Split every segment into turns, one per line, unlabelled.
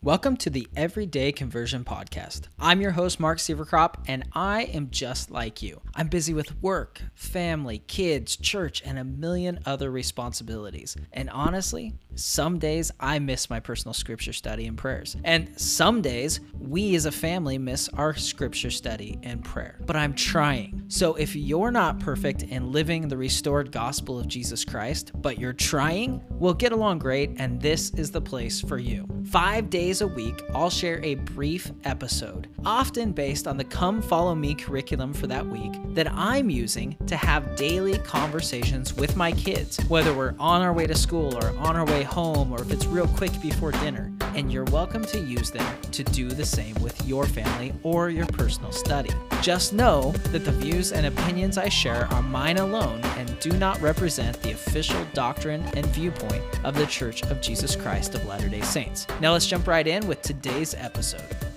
Welcome to the Everyday Conversion Podcast. I'm your host, Mark Sieverkropp, and I am just like you. I'm busy with work, family, kids, church, and a million other responsibilities. And honestly, some days I miss my personal scripture study and prayers. And some days we as a family miss our scripture study and prayer. But I'm trying. So if you're not perfect in living the restored gospel of Jesus Christ, but you're trying, we'll get along great, and this is the place for you. Five days days a week, I'll share a brief episode, often based on the Come Follow Me curriculum for that week that I'm using to have daily conversations with my kids, whether we're on our way to school or on our way home or if it's real quick before dinner. And you're welcome to use them to do the same with your family or your personal study. Just know that the views and opinions I share are mine alone and do not represent the official doctrine and viewpoint of the Church of Jesus Christ of Latter day Saints. Now let's jump right in with today's episode.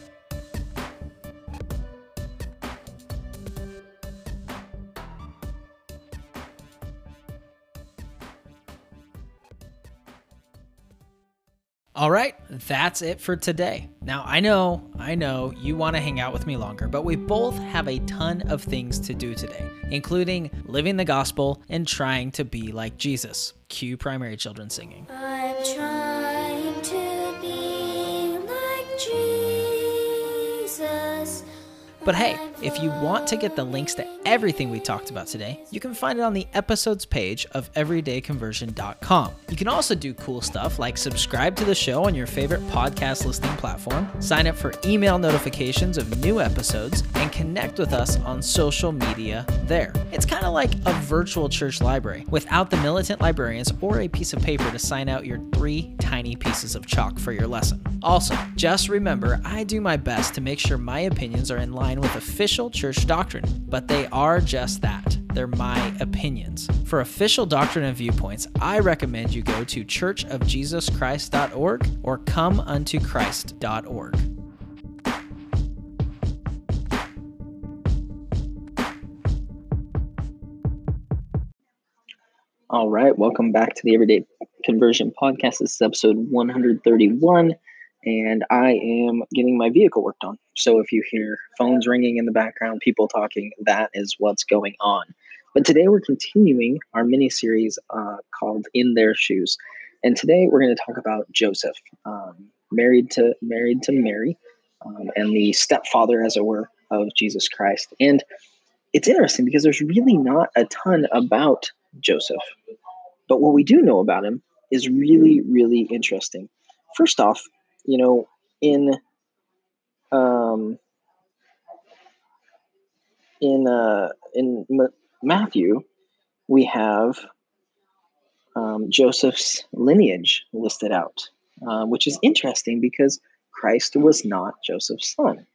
All right, that's it for today. Now, I know, I know you want to hang out with me longer, but we both have a ton of things to do today, including living the gospel and trying to be like Jesus. Cue primary children singing. I'm trying to be like Jesus. But hey, if you want to get the links to everything we talked about today, you can find it on the episodes page of everydayconversion.com. You can also do cool stuff like subscribe to the show on your favorite podcast listening platform, sign up for email notifications of new episodes, and connect with us on social media there. It's kind of like a virtual church library without the militant librarians or a piece of paper to sign out your three tiny pieces of chalk for your lesson. Also, just remember I do my best to make sure my opinions are in line with official official church doctrine, but they are just that. They're my opinions. For official doctrine and viewpoints, I recommend you go to churchofjesuschrist.org or comeuntochrist.org. All right, welcome back to the Everyday Conversion Podcast. This is episode 131 and I am getting my vehicle worked on. So if you hear phones ringing in the background, people talking, that is what's going on. But today we're continuing our mini series uh, called "In Their Shoes," and today we're going to talk about Joseph, um, married to married to Mary, um, and the stepfather, as it were, of Jesus Christ. And it's interesting because there's really not a ton about Joseph, but what we do know about him is really, really interesting. First off, you know, in um, in uh, in M- Matthew, we have um, Joseph's lineage listed out, uh, which is interesting because Christ was not Joseph's son.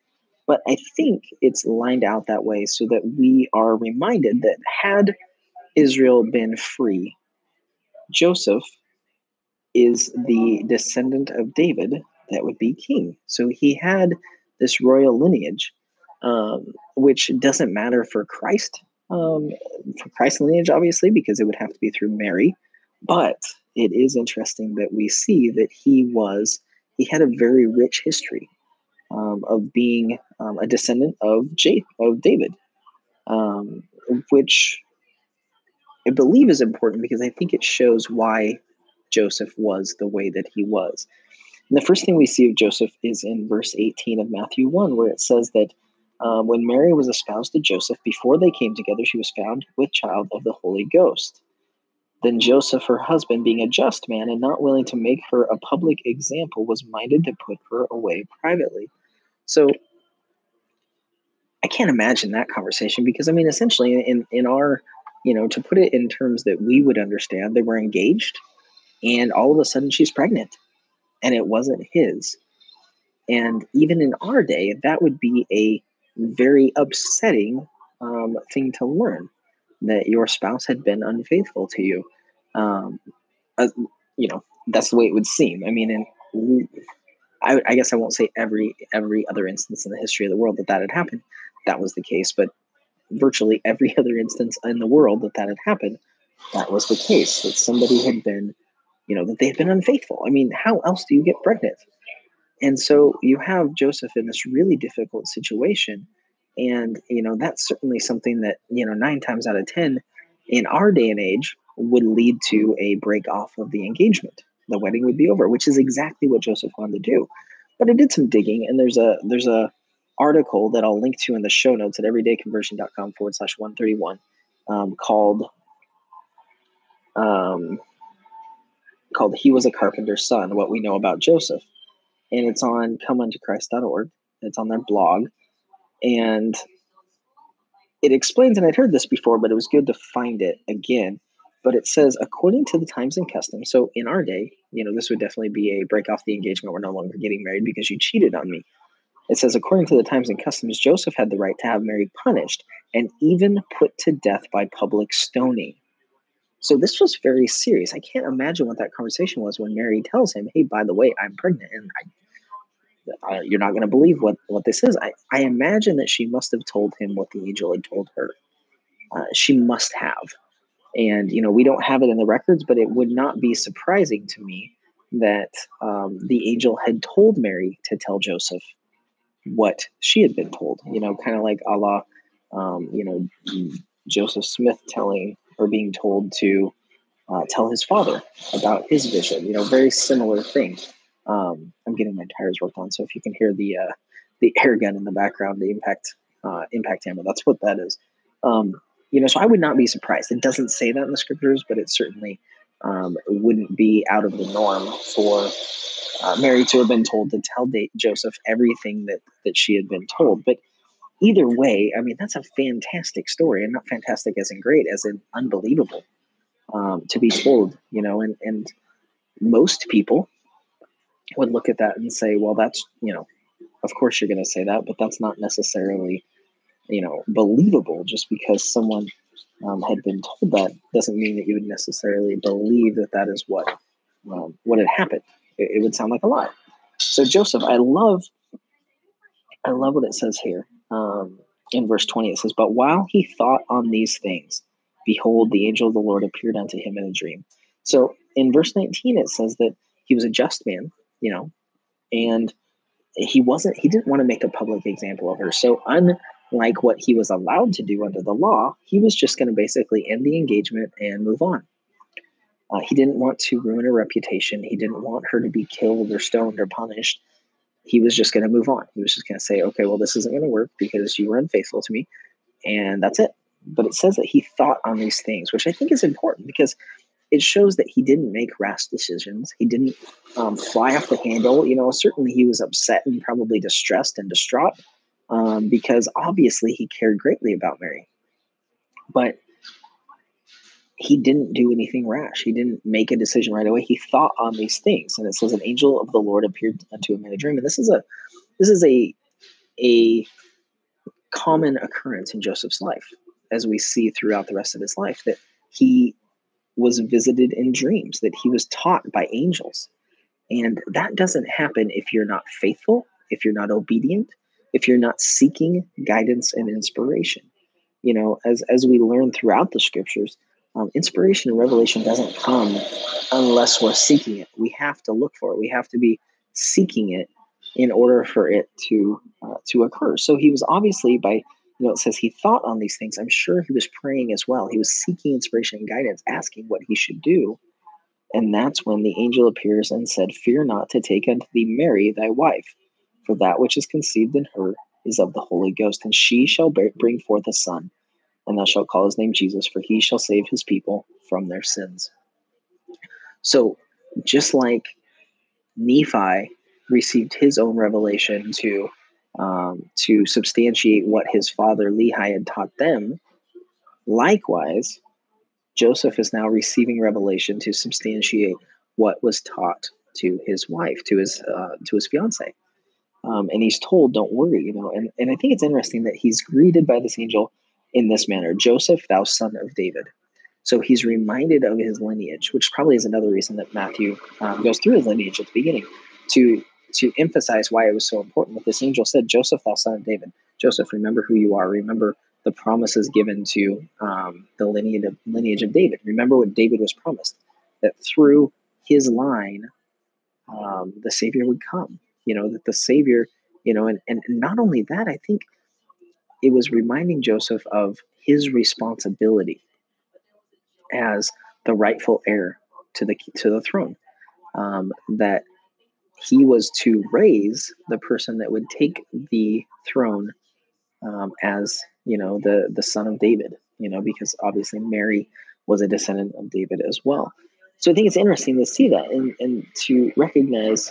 But I think it's lined out that way so that we are reminded that had Israel been free, Joseph is the descendant of David that would be king. So he had this royal lineage, um, which doesn't matter for Christ, um, for Christ's lineage, obviously, because it would have to be through Mary. But it is interesting that we see that he was, he had a very rich history um, of being um, a descendant of, J- of David, um, which I believe is important because I think it shows why Joseph was the way that he was. And the first thing we see of Joseph is in verse 18 of Matthew 1, where it says that uh, when Mary was espoused to Joseph, before they came together, she was found with child of the Holy Ghost. Then Joseph, her husband, being a just man and not willing to make her a public example, was minded to put her away privately. So I can't imagine that conversation because, I mean, essentially, in, in our, you know, to put it in terms that we would understand, they were engaged and all of a sudden she's pregnant and it wasn't his. And even in our day, that would be a very upsetting um, thing to learn that your spouse had been unfaithful to you. Um, uh, you know, that's the way it would seem. I mean, and I, I guess I won't say every every other instance in the history of the world that that had happened. That was the case, but virtually every other instance in the world that that had happened, that was the case. That somebody had been you know, that they've been unfaithful. I mean, how else do you get pregnant? And so you have Joseph in this really difficult situation. And, you know, that's certainly something that, you know, nine times out of 10 in our day and age would lead to a break off of the engagement. The wedding would be over, which is exactly what Joseph wanted to do. But I did some digging and there's a, there's a, article that I'll link to in the show notes at everydayconversion.com forward slash 131 um, called um, called He Was a Carpenter's Son, What We Know About Joseph. And it's on comeuntochrist.org. It's on their blog. And it explains, and I'd heard this before, but it was good to find it again. But it says, according to the times and customs, so in our day, you know, this would definitely be a break off the engagement. We're no longer getting married because you cheated on me. It says, according to the times and customs, Joseph had the right to have Mary punished and even put to death by public stoning. So this was very serious. I can't imagine what that conversation was when Mary tells him, "Hey, by the way, I'm pregnant, and I, I you're not going to believe what what this is." I I imagine that she must have told him what the angel had told her. Uh, she must have, and you know we don't have it in the records, but it would not be surprising to me that um, the angel had told Mary to tell Joseph what she had been told. You know, kind of like a la, um, you know, Joseph Smith telling or being told to uh, tell his father about his vision. You know, very similar thing. Um, I'm getting my tires worked on, so if you can hear the uh, the air gun in the background, the impact uh, impact hammer, that's what that is. Um, you know, so I would not be surprised. It doesn't say that in the scriptures, but it certainly um, wouldn't be out of the norm for uh, Mary to have been told to tell Joseph everything that that she had been told. But either way, I mean, that's a fantastic story, and not fantastic as in great, as in unbelievable um, to be told. You know, and and most people would look at that and say, well, that's you know, of course you're going to say that, but that's not necessarily you know believable just because someone um, had been told that doesn't mean that you would necessarily believe that that is what um, what had happened it, it would sound like a lie. So Joseph, I love, I love what it says here um, in verse twenty. It says, "But while he thought on these things, behold, the angel of the Lord appeared unto him in a dream." So in verse nineteen, it says that he was a just man, you know, and he wasn't. He didn't want to make a public example of her. So unlike what he was allowed to do under the law, he was just going to basically end the engagement and move on. Uh, he didn't want to ruin her reputation. He didn't want her to be killed or stoned or punished. He was just going to move on. He was just going to say, okay, well, this isn't going to work because you were unfaithful to me. And that's it. But it says that he thought on these things, which I think is important because it shows that he didn't make rash decisions. He didn't um, fly off the handle. You know, certainly he was upset and probably distressed and distraught um, because obviously he cared greatly about Mary. But he didn't do anything rash. He didn't make a decision right away. He thought on these things, and it says an angel of the Lord appeared unto him in a dream. And this is a this is a a common occurrence in Joseph's life, as we see throughout the rest of his life, that he was visited in dreams, that he was taught by angels. And that doesn't happen if you're not faithful, if you're not obedient, if you're not seeking guidance and inspiration. You know, as as we learn throughout the scriptures, um, inspiration and revelation doesn't come unless we're seeking it. We have to look for it. We have to be seeking it in order for it to uh, to occur. So he was obviously by you know it says he thought on these things. I'm sure he was praying as well. He was seeking inspiration and guidance, asking what he should do. And that's when the angel appears and said, Fear not to take unto thee Mary thy wife, for that which is conceived in her is of the Holy Ghost, and she shall bear, bring forth a son and thou shalt call his name Jesus, for he shall save his people from their sins. So, just like Nephi received his own revelation to um, to substantiate what his father Lehi had taught them, likewise, Joseph is now receiving revelation to substantiate what was taught to his wife, to his uh, to his fiance. Um, and he's told, "Don't worry," you know. And and I think it's interesting that he's greeted by this angel in this manner Joseph, thou son of David. So he's reminded of his lineage, which probably is another reason that Matthew um, goes through his lineage at the beginning to to emphasize why it was so important. That this angel said, "Joseph, thou son of David." Joseph, remember who you are. Remember the promises given to um, the lineage of, lineage of David. Remember what David was promised that through his line, um, the Savior would come. you know, that the Savior, you know, and, and not only that, I think it was reminding Joseph of his responsibility as the rightful heir to the to the throne. Um, that he was to raise the person that would take the throne um, as you know the the son of David. You know, because obviously Mary was a descendant of David as well. So I think it's interesting to see that and, and to recognize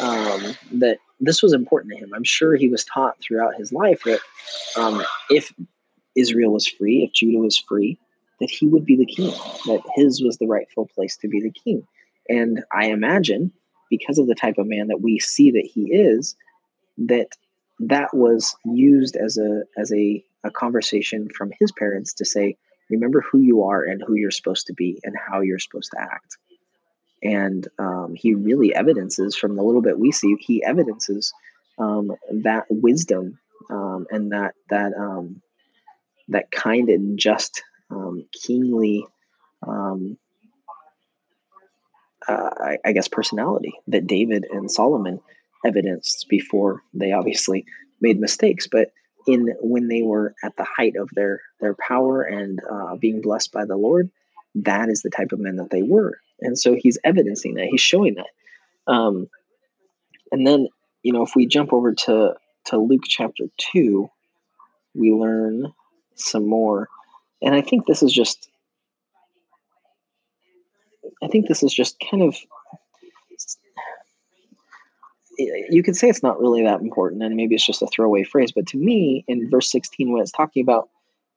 um, that this was important to him. I'm sure he was taught throughout his life that um, if Israel was free, if Judah was free, that he would be the king, that his was the rightful place to be the king. And I imagine, because of the type of man that we see that he is, that that was used as a as a, a conversation from his parents to say, remember who you are and who you're supposed to be and how you're supposed to act. And um, he really evidences from the little bit we see, he evidences um, that wisdom um, and that that um, that kind and just um, keenly um, uh, I, I, guess personality that David and Solomon evidenced before they obviously made mistakes, but in when they were at the height of their their power and uh, being blessed by the Lord, that is the type of men that they were, and so he's evidencing that. He's showing that. Um, and then you know if we jump over to to Luke chapter two, we learn some more, and I think this is just I think this is just kind of you could say it's not really that important and maybe it's just a throwaway phrase but to me in verse 16 when it's talking about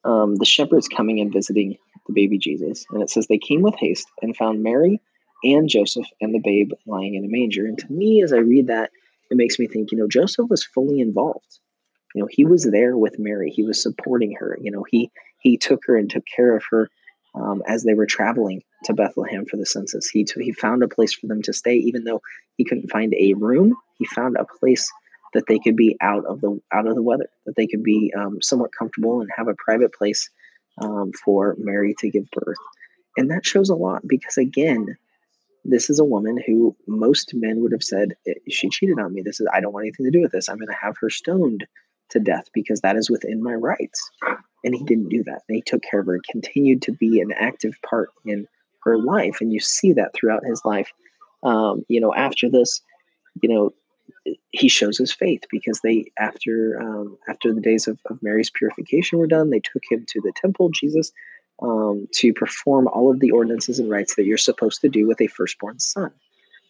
um, the shepherds coming and visiting the baby jesus. And it says they came with haste and found mary and joseph and the babe lying in a manger. And to me as i read that it makes me think you know joseph was fully involved. You know he was there with mary. He was supporting her. You know he he took her and took care of her um, as they were traveling to Bethlehem for the census. He, he found a place for them to stay, even though he couldn't find a room. He found a place that they could be out of the out of the weather, that they could be um, somewhat comfortable and have a private place um, for Mary to give birth. And that shows a lot because again, this is a woman who most men would have said eh, she cheated on me. This is I don't want anything to do with this. I'm going to have her stoned to death because that is within my rights. And he didn't do that. And he took care of her continued to be an active part in her life. And you see that throughout his life. Um, you know, after this, you know, he shows his faith because they after um, after the days of, of Mary's purification were done, they took him to the temple, Jesus, um, to perform all of the ordinances and rites that you're supposed to do with a firstborn son.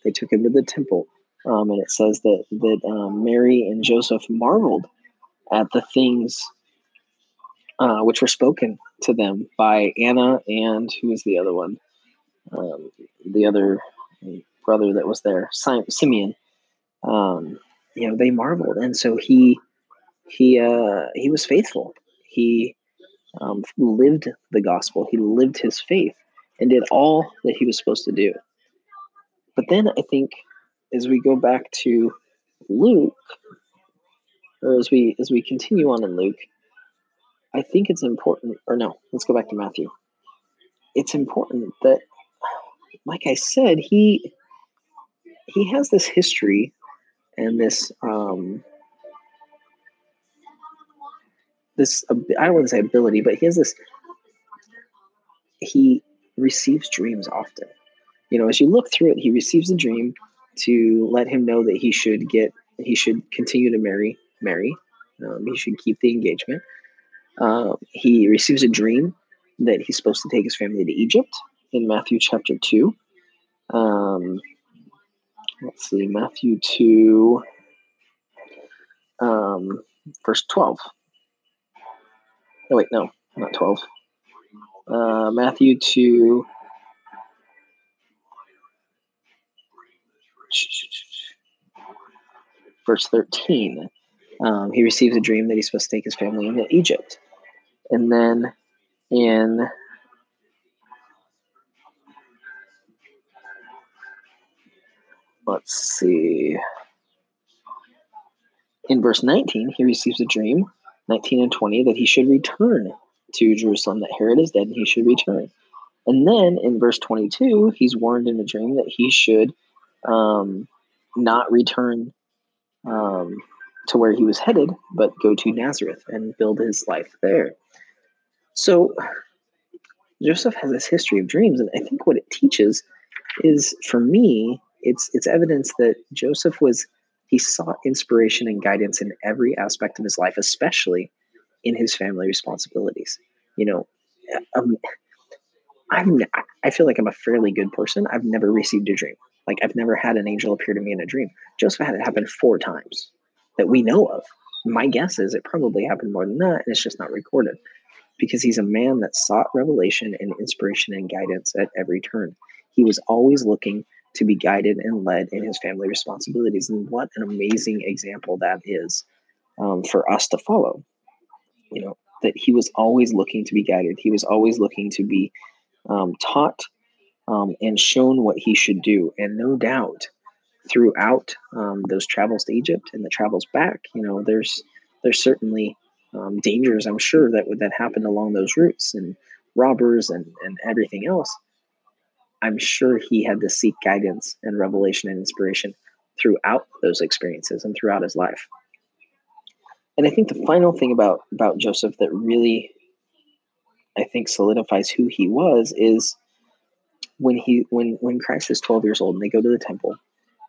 They took him to the temple, um, and it says that that um, Mary and Joseph marveled at the things uh, which were spoken to them by Anna and who is the other one? Um, the other brother that was there, Simeon. Um, you know, they marveled, and so he he uh, he was faithful. He um, lived the gospel. He lived his faith and did all that he was supposed to do. But then I think as we go back to Luke, or as we as we continue on in Luke, I think it's important. Or no, let's go back to Matthew. It's important that, like I said, he he has this history and this um, this I don't want to say ability, but he has this. He receives dreams often. You know, as you look through it, he receives a dream to let him know that he should get he should continue to marry Mary. Um, he should keep the engagement. Uh, he receives a dream that he's supposed to take his family to Egypt in Matthew chapter 2. Um, let's see, Matthew 2, um, verse 12. Oh, wait, no, not 12. Uh, Matthew 2. Verse 13. Um, he receives a dream that he's supposed to take his family into Egypt. And then in let's see in verse 19 he receives a dream 19 and 20 that he should return to jerusalem that herod is dead and he should return and then in verse 22 he's warned in a dream that he should um, not return um, to where he was headed, but go to Nazareth and build his life there. So Joseph has this history of dreams, and I think what it teaches is, for me, it's it's evidence that Joseph was he sought inspiration and guidance in every aspect of his life, especially in his family responsibilities. You know, um, I'm I feel like I'm a fairly good person. I've never received a dream. Like I've never had an angel appear to me in a dream. Joseph had it happen four times that we know of. My guess is it probably happened more than that, and it's just not recorded because he's a man that sought revelation and inspiration and guidance at every turn. He was always looking to be guided and led in his family responsibilities. And what an amazing example that is um, for us to follow. You know, that he was always looking to be guided, he was always looking to be um, taught um, and shown what he should do. And no doubt, throughout um, those travels to Egypt and the travels back, you know, there's there's certainly um, dangers I'm sure that that happened along those routes and robbers and and everything else. I'm sure he had to seek guidance and revelation and inspiration throughout those experiences and throughout his life. And I think the final thing about about Joseph that really I think solidifies who he was is when he when when Christ is 12 years old and they go to the temple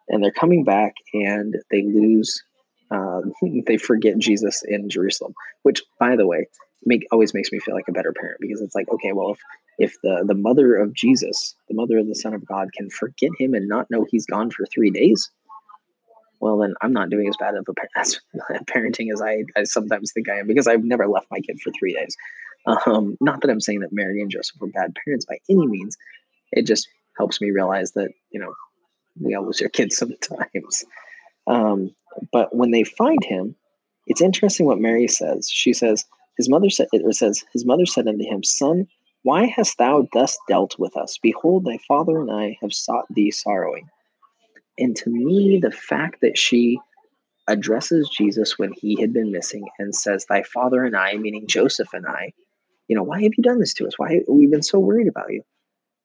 and they're coming back and they lose um, they forget Jesus in Jerusalem, which by the way make always makes me feel like a better parent because it's like okay well if if the the mother of Jesus the mother of the Son of God can forget him and not know he's gone for three days well then I'm not doing as bad of a as parenting as I, I sometimes think I am because I've never left my kid for three days. Um, not that I'm saying that Mary and Joseph were bad parents by any means. It just helps me realize that you know we all lose our kids sometimes. Um, but when they find him, it's interesting what Mary says. She says, "His mother said," it says, "His mother said unto him, Son, why hast thou thus dealt with us? Behold, thy father and I have sought thee sorrowing." And to me, the fact that she addresses Jesus when he had been missing and says, Thy father and I, meaning Joseph and I, you know, why have you done this to us? Why have we been so worried about you?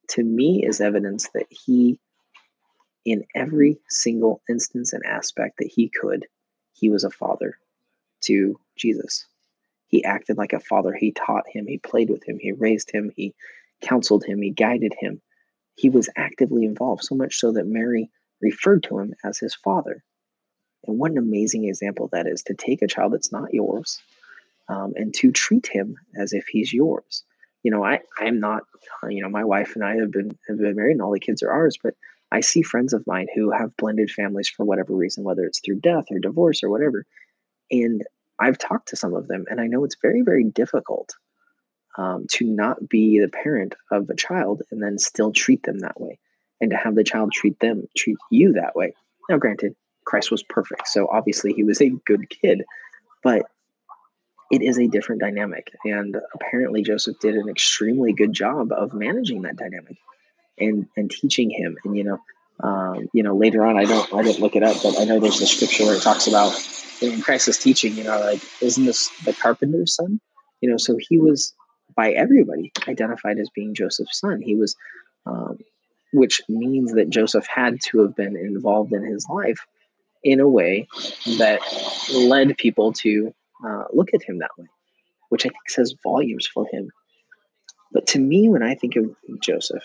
To me, is evidence that he, in every single instance and aspect that he could, he was a father to Jesus. He acted like a father. He taught him, he played with him, he raised him, he counseled him, he guided him. He was actively involved, so much so that Mary referred to him as his father. And what an amazing example that is to take a child that's not yours um, and to treat him as if he's yours. You know, I, I'm not, you know, my wife and I have been, have been married and all the kids are ours, but I see friends of mine who have blended families for whatever reason, whether it's through death or divorce or whatever. And I've talked to some of them, and I know it's very, very difficult um, to not be the parent of a child and then still treat them that way and to have the child treat them, treat you that way. Now, granted, Christ was perfect, so obviously he was a good kid, but it is a different dynamic. And apparently, Joseph did an extremely good job of managing that dynamic and and teaching him. And you know, um, you know, later on, I don't I didn't look it up, but I know there's a scripture where it talks about in Christ is teaching. You know, like isn't this the carpenter's son? You know, so he was by everybody identified as being Joseph's son. He was um, which means that Joseph had to have been involved in his life in a way that led people to uh, look at him that way, which I think says volumes for him. But to me, when I think of Joseph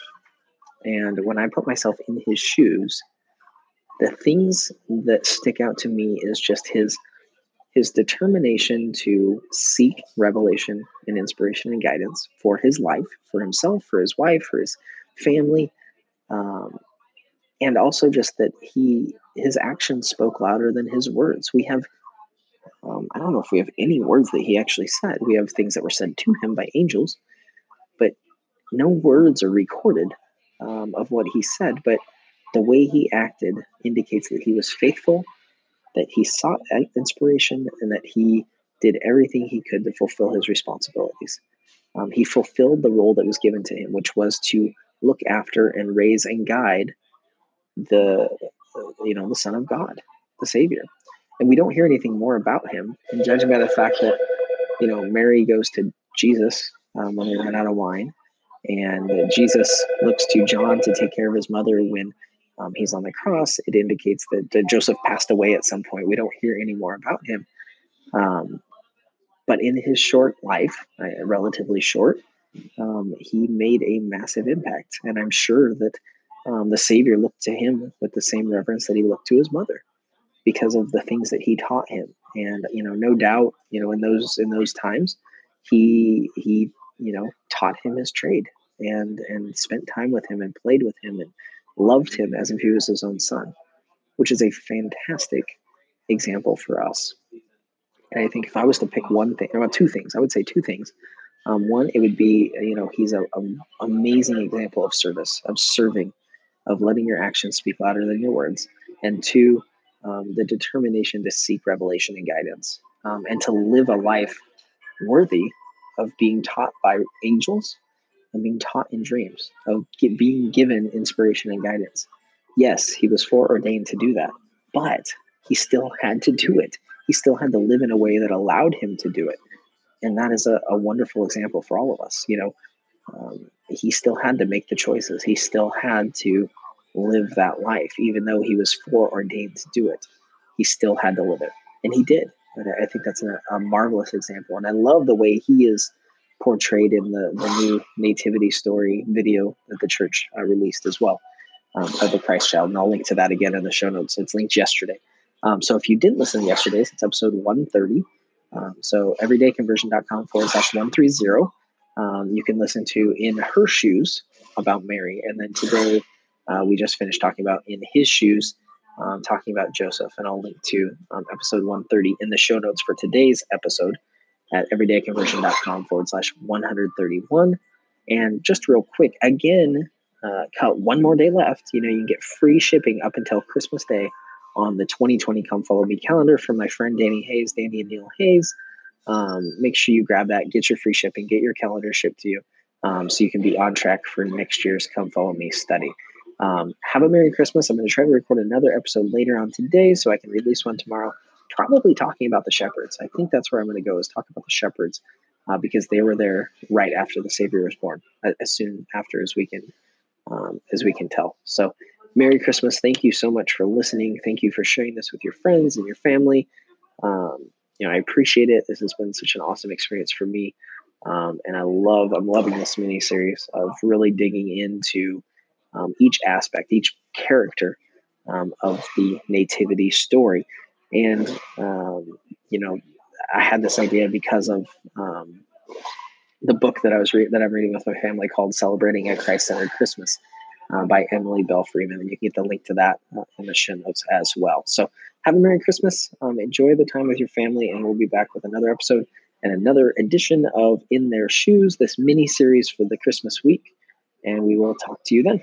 and when I put myself in his shoes, the things that stick out to me is just his his determination to seek revelation and inspiration and guidance for his life, for himself, for his wife, for his family, um, and also just that he his actions spoke louder than his words. We have um, I don't know if we have any words that he actually said. We have things that were said to him by angels, but no words are recorded um, of what he said. But the way he acted indicates that he was faithful, that he sought inspiration, and that he did everything he could to fulfill his responsibilities. Um, he fulfilled the role that was given to him, which was to look after and raise and guide the you know the son of god the savior and we don't hear anything more about him and judging by the fact that you know mary goes to jesus um, when they run out of wine and uh, jesus looks to john to take care of his mother when um, he's on the cross. It indicates that, that, Joseph passed away at some point. We don't hear any more about him. Um, but in his short life, uh, relatively short, um, he made a massive impact. And I'm sure that um, the Savior looked to him with the same reverence that he looked to his mother because of the things that he taught him. And you know, no doubt, you know, in those in those times, he he you know taught him his trade and and spent time with him and played with him and loved him as if he was his own son, which is a fantastic example for us. And I think if I was to pick one thing, well, two things, I would say two things. Um, one, it would be, you know, he's an amazing example of service, of serving, of letting your actions speak louder than your words. And two, um, the determination to seek revelation and guidance um, and to live a life worthy of being taught by angels and being taught in dreams, of get, being given inspiration and guidance. Yes, he was foreordained to do that, but he still had to do it. He still had to live in a way that allowed him to do it. And that is a, a wonderful example for all of us. You know, um, he still had to make the choices. He still had to live that life, even though he was foreordained to do it. He still had to live it, and he did. And I think that's a, a marvelous example. And I love the way he is portrayed in the, the new nativity story video that the church uh, released as well um, of the Christ child. And I'll link to that again in the show notes. It's linked yesterday. Um, so if you didn't listen to yesterday's, it's episode 130. Um, so everydayconversion.com forward slash 130. Um, you can listen to In Her Shoes about Mary. And then today uh, we just finished talking about In His Shoes, um, talking about Joseph. And I'll link to um, episode 130 in the show notes for today's episode at everydayconversion.com forward slash 131. And just real quick, again, uh, cut one more day left. You know, you can get free shipping up until Christmas Day on the 2020 Come Follow Me calendar from my friend Danny Hayes, Danny and Neil Hayes. Um, make sure you grab that, get your free shipping, get your calendar shipped to you um, so you can be on track for next year's Come Follow Me study. Um, have a Merry Christmas. I'm going to try to record another episode later on today so I can release one tomorrow probably talking about the shepherds. I think that's where I'm going to go is talk about the shepherds uh, because they were there right after the Savior was born, as soon after as we can um, as we can tell. So, Merry Christmas! Thank you so much for listening. Thank you for sharing this with your friends and your family. Um, you know, I appreciate it. This has been such an awesome experience for me, um, and I love. I'm loving this mini series of really digging into um, each aspect, each character um, of the nativity story and um, you know I had this idea because of um, the book that I was re- that I'm reading with my family called "Celebrating a Christ-Centered Christmas" uh, by Emily Belle Freeman, and you can get the link to that uh, in the show notes as well. So have a Merry Christmas, um, enjoy the time with your family, and we'll be back with another episode and another edition of In Their Shoes, this mini series for the Christmas week, and we will talk to you then.